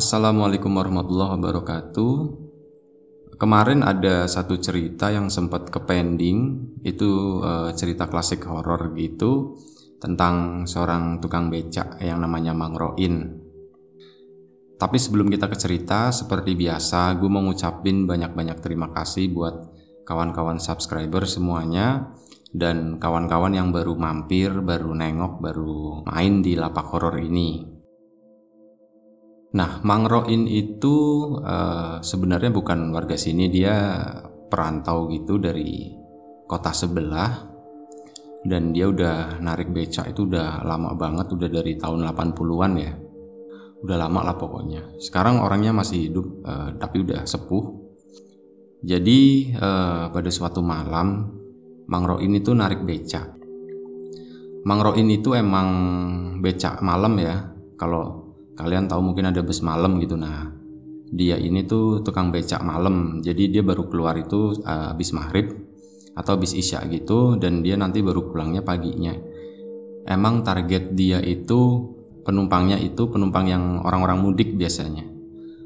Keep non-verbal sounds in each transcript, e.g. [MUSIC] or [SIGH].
Assalamualaikum warahmatullahi wabarakatuh. Kemarin ada satu cerita yang sempat ke pending, itu uh, cerita klasik horor gitu tentang seorang tukang becak yang namanya Mang Roin. Tapi sebelum kita ke cerita, seperti biasa, gue mau ngucapin banyak-banyak terima kasih buat kawan-kawan subscriber semuanya dan kawan-kawan yang baru mampir, baru nengok, baru main di lapak horor ini. Nah, Mang Roin itu uh, sebenarnya bukan warga sini, dia perantau gitu dari kota sebelah dan dia udah narik becak itu udah lama banget, udah dari tahun 80-an ya. Udah lama lah pokoknya. Sekarang orangnya masih hidup uh, tapi udah sepuh. Jadi uh, pada suatu malam Mang Roin itu narik becak. Mang Roin itu emang becak malam ya. Kalau kalian tahu mungkin ada bus malam gitu. Nah dia ini tuh tukang becak malam. Jadi dia baru keluar itu uh, maghrib atau habis isya gitu dan dia nanti baru pulangnya paginya. Emang target dia itu penumpangnya itu penumpang yang orang-orang mudik biasanya.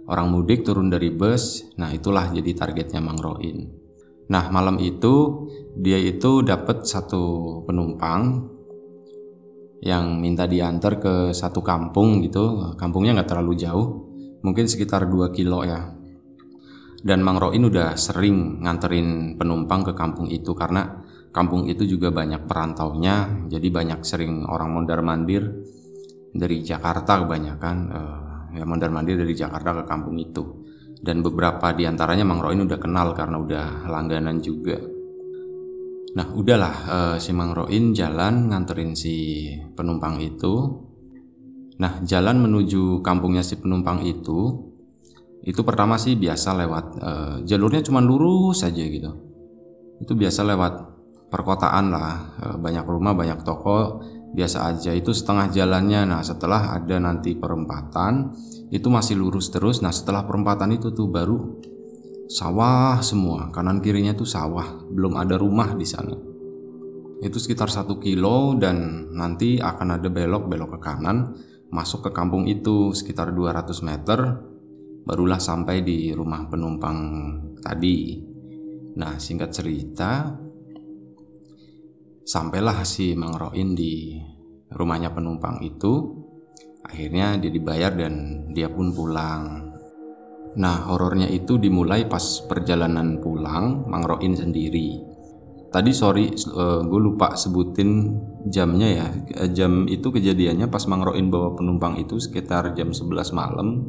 Orang mudik turun dari bus nah itulah jadi targetnya Mang Roin. Nah malam itu dia itu dapat satu penumpang yang minta diantar ke satu kampung gitu. Kampungnya nggak terlalu jauh mungkin sekitar 2 kilo ya. Dan Mang Roin udah sering nganterin penumpang ke kampung itu karena kampung itu juga banyak perantaunya jadi banyak sering orang mondar mandir dari Jakarta kebanyakan uh, ya mondar mandir dari Jakarta ke kampung itu. Dan beberapa di antaranya Mang Roin udah kenal karena udah langganan juga Nah udahlah uh, si Mang Roin jalan nganterin si penumpang itu. Nah jalan menuju kampungnya si penumpang itu, itu pertama sih biasa lewat uh, jalurnya cuma lurus saja gitu. Itu biasa lewat perkotaan lah, uh, banyak rumah, banyak toko, biasa aja. Itu setengah jalannya. Nah setelah ada nanti perempatan, itu masih lurus terus. Nah setelah perempatan itu tuh baru sawah semua kanan kirinya tuh sawah belum ada rumah di sana. Itu sekitar satu kilo dan nanti akan ada belok belok ke kanan masuk ke kampung itu sekitar 200 meter barulah sampai di rumah penumpang tadi. Nah singkat cerita sampailah si Mang Roin di rumahnya penumpang itu. Akhirnya dia dibayar dan dia pun pulang Nah, horornya itu dimulai pas perjalanan pulang Mang Roin sendiri. Tadi sorry, uh, gue lupa sebutin jamnya ya. Eh, jam itu kejadiannya pas Mang Roin bawa penumpang itu sekitar jam 11 malam.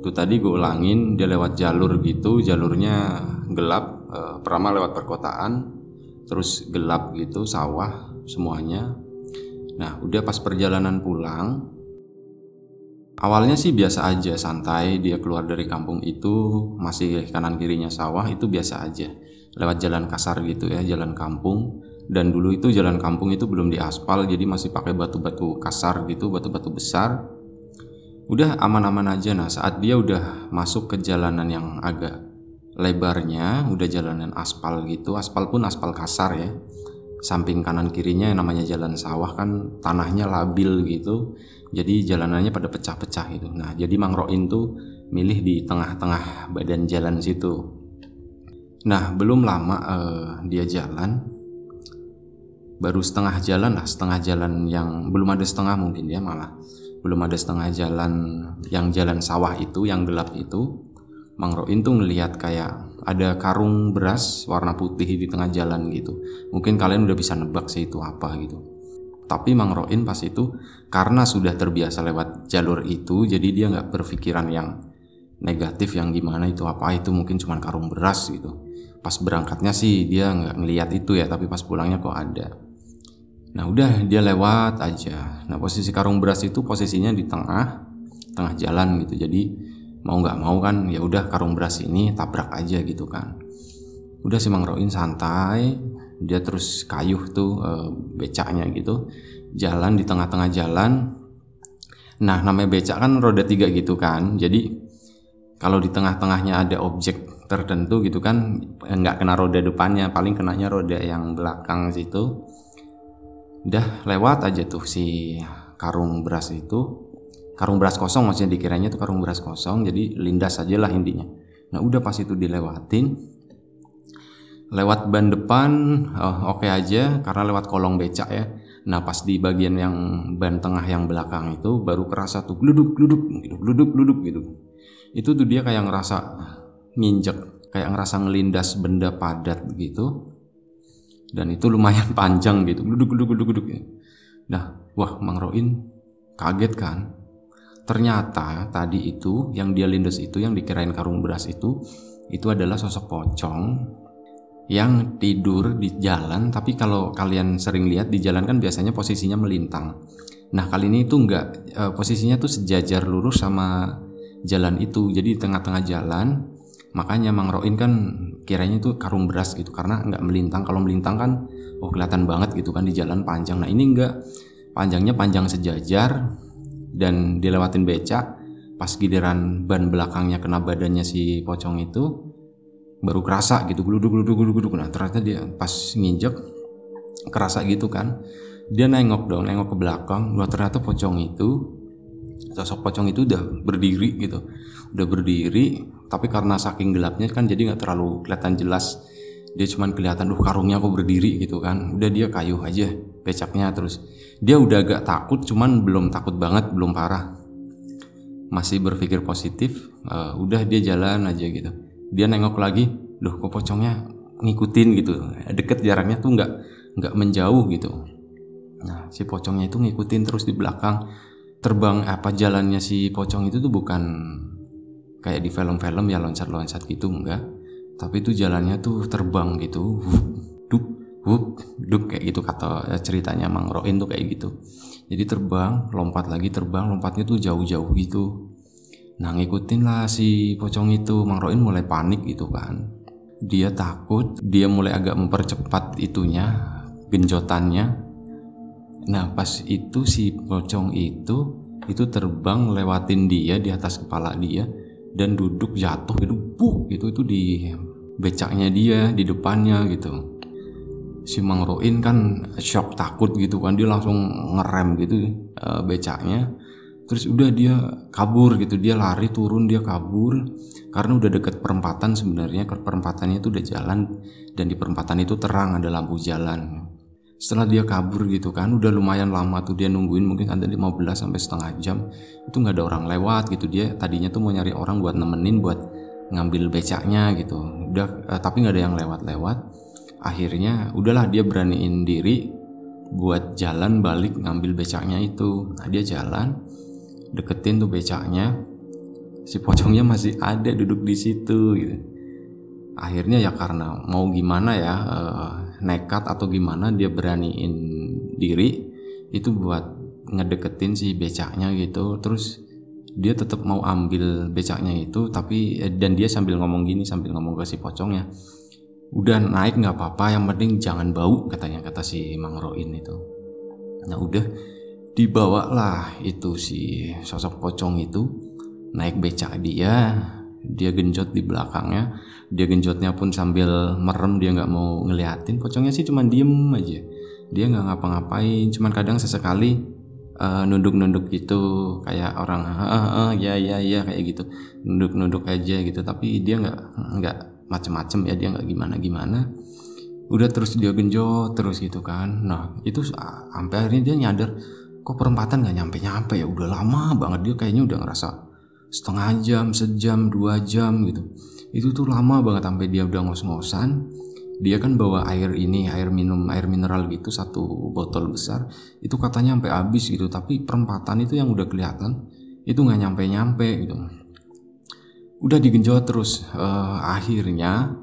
Itu tadi gue ulangin, dia lewat jalur gitu, jalurnya gelap, uh, pertama lewat perkotaan, terus gelap gitu, sawah semuanya. Nah, udah pas perjalanan pulang, Awalnya sih biasa aja, santai. Dia keluar dari kampung itu masih kanan kirinya sawah itu biasa aja. Lewat jalan kasar gitu ya, jalan kampung. Dan dulu itu jalan kampung itu belum diaspal, jadi masih pakai batu-batu kasar gitu, batu-batu besar. Udah aman-aman aja. Nah, saat dia udah masuk ke jalanan yang agak lebarnya, udah jalanan aspal gitu. Aspal pun aspal kasar ya samping kanan kirinya yang namanya jalan sawah kan tanahnya labil gitu. Jadi jalanannya pada pecah-pecah gitu. Nah jadi Mang Roin tuh milih di tengah-tengah badan jalan situ. Nah belum lama uh, dia jalan baru setengah jalan lah setengah jalan yang belum ada setengah mungkin ya malah. Belum ada setengah jalan yang jalan sawah itu yang gelap itu Mang Roin tuh ngelihat kayak ada karung beras warna putih di tengah jalan gitu. Mungkin kalian udah bisa nebak sih itu apa gitu. Tapi Mang Roin pas itu karena sudah terbiasa lewat jalur itu, jadi dia nggak berpikiran yang negatif yang gimana itu apa itu mungkin cuma karung beras gitu. Pas berangkatnya sih dia nggak ngelihat itu ya, tapi pas pulangnya kok ada. Nah udah dia lewat aja. Nah posisi karung beras itu posisinya di tengah, tengah jalan gitu. Jadi mau nggak mau kan ya udah karung beras ini tabrak aja gitu kan. Udah si Mang Roin santai dia terus kayuh tuh e, becaknya gitu. Jalan di tengah-tengah jalan. Nah namanya becak kan roda tiga gitu kan. Jadi kalau di tengah-tengahnya ada objek tertentu gitu kan nggak kena roda depannya paling kenanya roda yang belakang situ. Udah lewat aja tuh si karung beras itu karung beras kosong maksudnya dikiranya itu karung beras kosong jadi lindas aja lah intinya. Nah udah pas itu dilewatin lewat ban depan oh, oke okay aja karena lewat kolong becak ya. Nah pas di bagian yang ban tengah yang belakang itu baru kerasa tuh gluduk gluduk gitu gluduk gluduk gitu. Itu tuh dia kayak ngerasa nginjek kayak ngerasa ngelindas benda padat gitu. Dan itu lumayan [LAUGHS] panjang gitu gluduk gluduk gluduk gluduk nah wah Mang Roin kaget kan Ternyata tadi itu yang dia lindas itu yang dikirain karung beras itu itu adalah sosok pocong yang tidur di jalan. Tapi kalau kalian sering lihat di jalan kan biasanya posisinya melintang. Nah kali ini itu enggak e, posisinya tuh sejajar lurus sama jalan itu. Jadi di tengah-tengah jalan makanya Mang Roin kan kiranya itu karung beras gitu. Karena enggak melintang. Kalau melintang kan oh kelihatan banget gitu kan di jalan panjang. Nah ini enggak panjangnya panjang sejajar dan dilewatin becak pas giliran ban belakangnya kena badannya si pocong itu baru kerasa gitu gluduk gluduk gluduk nah ternyata dia pas nginjek kerasa gitu kan. Dia nengok dong nengok ke belakang. Wah ternyata pocong itu sosok pocong itu udah berdiri gitu. Udah berdiri tapi karena saking gelapnya kan jadi nggak terlalu kelihatan jelas dia cuman kelihatan duh karungnya kok berdiri gitu kan. Udah dia kayu aja becaknya terus. Dia udah agak takut cuman belum takut banget belum parah. Masih berpikir positif uh, udah dia jalan aja gitu. Dia nengok lagi loh kok pocongnya ngikutin gitu. Deket jaraknya tuh nggak nggak menjauh gitu. Nah si pocongnya itu ngikutin terus di belakang. Terbang apa jalannya si pocong itu tuh bukan kayak di film-film ya loncat-loncat gitu enggak tapi itu jalannya tuh terbang gitu duk duk duk kayak gitu kata eh, ceritanya Mang Roin tuh kayak gitu. Jadi terbang lompat lagi terbang lompatnya tuh jauh-jauh gitu. Nah ngikutin lah si pocong itu. Mang Roin mulai panik gitu kan. Dia takut dia mulai agak mempercepat itunya genjotannya. Nah pas itu si pocong itu itu terbang lewatin dia di atas kepala dia dan duduk jatuh gitu buk gitu. Itu di becaknya dia di depannya gitu. Si Mang Roin kan shock takut gitu kan. Dia langsung ngerem gitu uh, becaknya. Terus udah dia kabur gitu. Dia lari turun dia kabur. Karena udah deket perempatan sebenarnya. Perempatannya itu udah jalan. Dan di perempatan itu terang ada lampu jalan. Setelah dia kabur gitu kan udah lumayan lama tuh dia nungguin. Mungkin ada 15 sampai setengah jam. Itu nggak ada orang lewat gitu. Dia tadinya tuh mau nyari orang buat nemenin buat ngambil becaknya gitu. Udah uh, tapi nggak ada yang lewat-lewat. Akhirnya udahlah dia beraniin diri buat jalan balik ngambil becaknya itu. Nah dia jalan deketin tuh becaknya. Si pocongnya masih ada duduk di situ gitu. Akhirnya ya karena mau gimana ya uh, nekat atau gimana dia beraniin diri itu buat ngedeketin si becaknya gitu. Terus dia tetap mau ambil becaknya itu tapi eh, dan dia sambil ngomong gini sambil ngomong ke si pocongnya udah naik nggak apa-apa yang penting jangan bau katanya kata si Mang Roin itu. Nah udah dibawalah itu si sosok pocong itu naik becak dia dia genjot di belakangnya dia genjotnya pun sambil merem dia nggak mau ngeliatin pocongnya sih cuma diem aja dia nggak ngapa-ngapain cuman kadang sesekali uh, nunduk-nunduk gitu kayak orang ah, ah, ya ya ya kayak gitu. Nunduk-nunduk aja gitu tapi dia nggak nggak macem-macem ya dia nggak gimana gimana udah terus dia genjot terus gitu kan. Nah itu sampai akhirnya dia nyadar kok perempatan nggak nyampe nyampe ya? Udah lama banget dia kayaknya udah ngerasa setengah jam sejam dua jam gitu. Itu tuh lama banget sampai dia udah ngos-ngosan dia kan bawa air ini air minum air mineral gitu satu botol besar. Itu katanya sampai habis gitu tapi perempatan itu yang udah kelihatan itu nggak nyampe nyampe gitu. Udah digenjot terus uh, akhirnya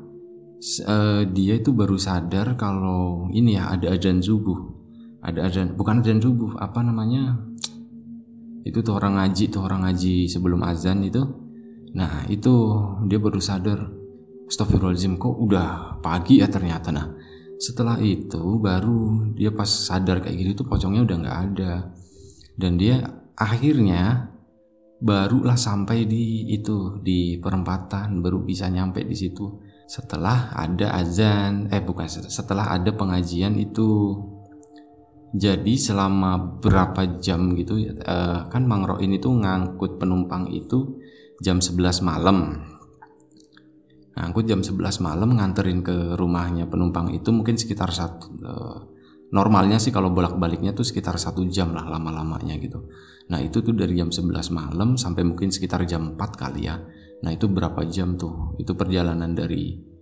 uh, dia itu baru sadar kalau ini ya ada ajan subuh. Ada ajan bukan ajan subuh apa namanya? Itu tuh orang ngaji tuh orang ngaji sebelum azan itu. Nah itu dia baru sadar Astagfirullahaladzim kok udah pagi ya ternyata? Nah setelah itu baru dia pas sadar kayak gitu tuh pocongnya udah nggak ada. Dan dia akhirnya barulah sampai di itu di perempatan baru bisa nyampe di situ. Setelah ada azan eh bukan setelah ada pengajian itu. Jadi selama berapa jam gitu uh, kan Mang Roin itu ngangkut penumpang itu jam 11 malam. Ngangkut jam 11 malam nganterin ke rumahnya penumpang itu mungkin sekitar satu uh, normalnya sih kalau bolak-baliknya tuh sekitar satu jam lah lama-lamanya gitu. Nah itu tuh dari jam 11 malam sampai mungkin sekitar jam 4 kali ya. Nah itu berapa jam tuh? Itu perjalanan dari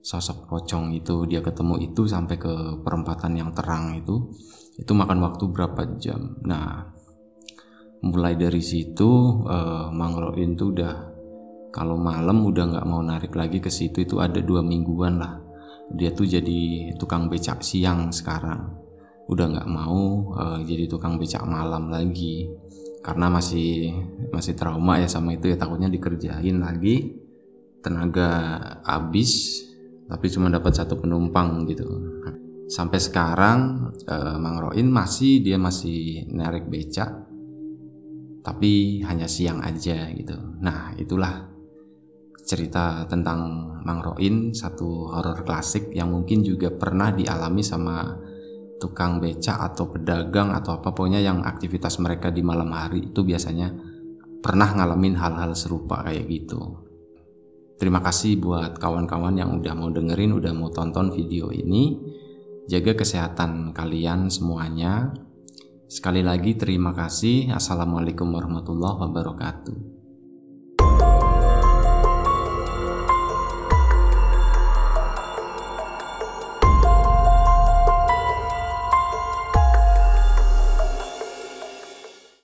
sosok pocong itu dia ketemu itu sampai ke perempatan yang terang itu itu makan waktu berapa jam nah mulai dari situ uh, Mang Roin tuh udah kalau malam udah nggak mau narik lagi ke situ itu ada dua mingguan lah. Dia tuh jadi tukang becak siang sekarang. Udah nggak mau uh, jadi tukang becak malam lagi. Karena masih masih trauma ya sama itu ya takutnya dikerjain lagi. Tenaga habis tapi cuma dapat satu penumpang gitu. Sampai sekarang uh, Mang masih dia masih narik becak tapi hanya siang aja gitu. Nah itulah cerita tentang Mang Roin satu horor klasik yang mungkin juga pernah dialami sama tukang becak atau pedagang atau apa pokoknya yang aktivitas mereka di malam hari itu biasanya pernah ngalamin hal-hal serupa kayak gitu. Terima kasih buat kawan-kawan yang udah mau dengerin, udah mau tonton video ini. Jaga kesehatan kalian semuanya. Sekali lagi terima kasih. Assalamualaikum warahmatullahi wabarakatuh.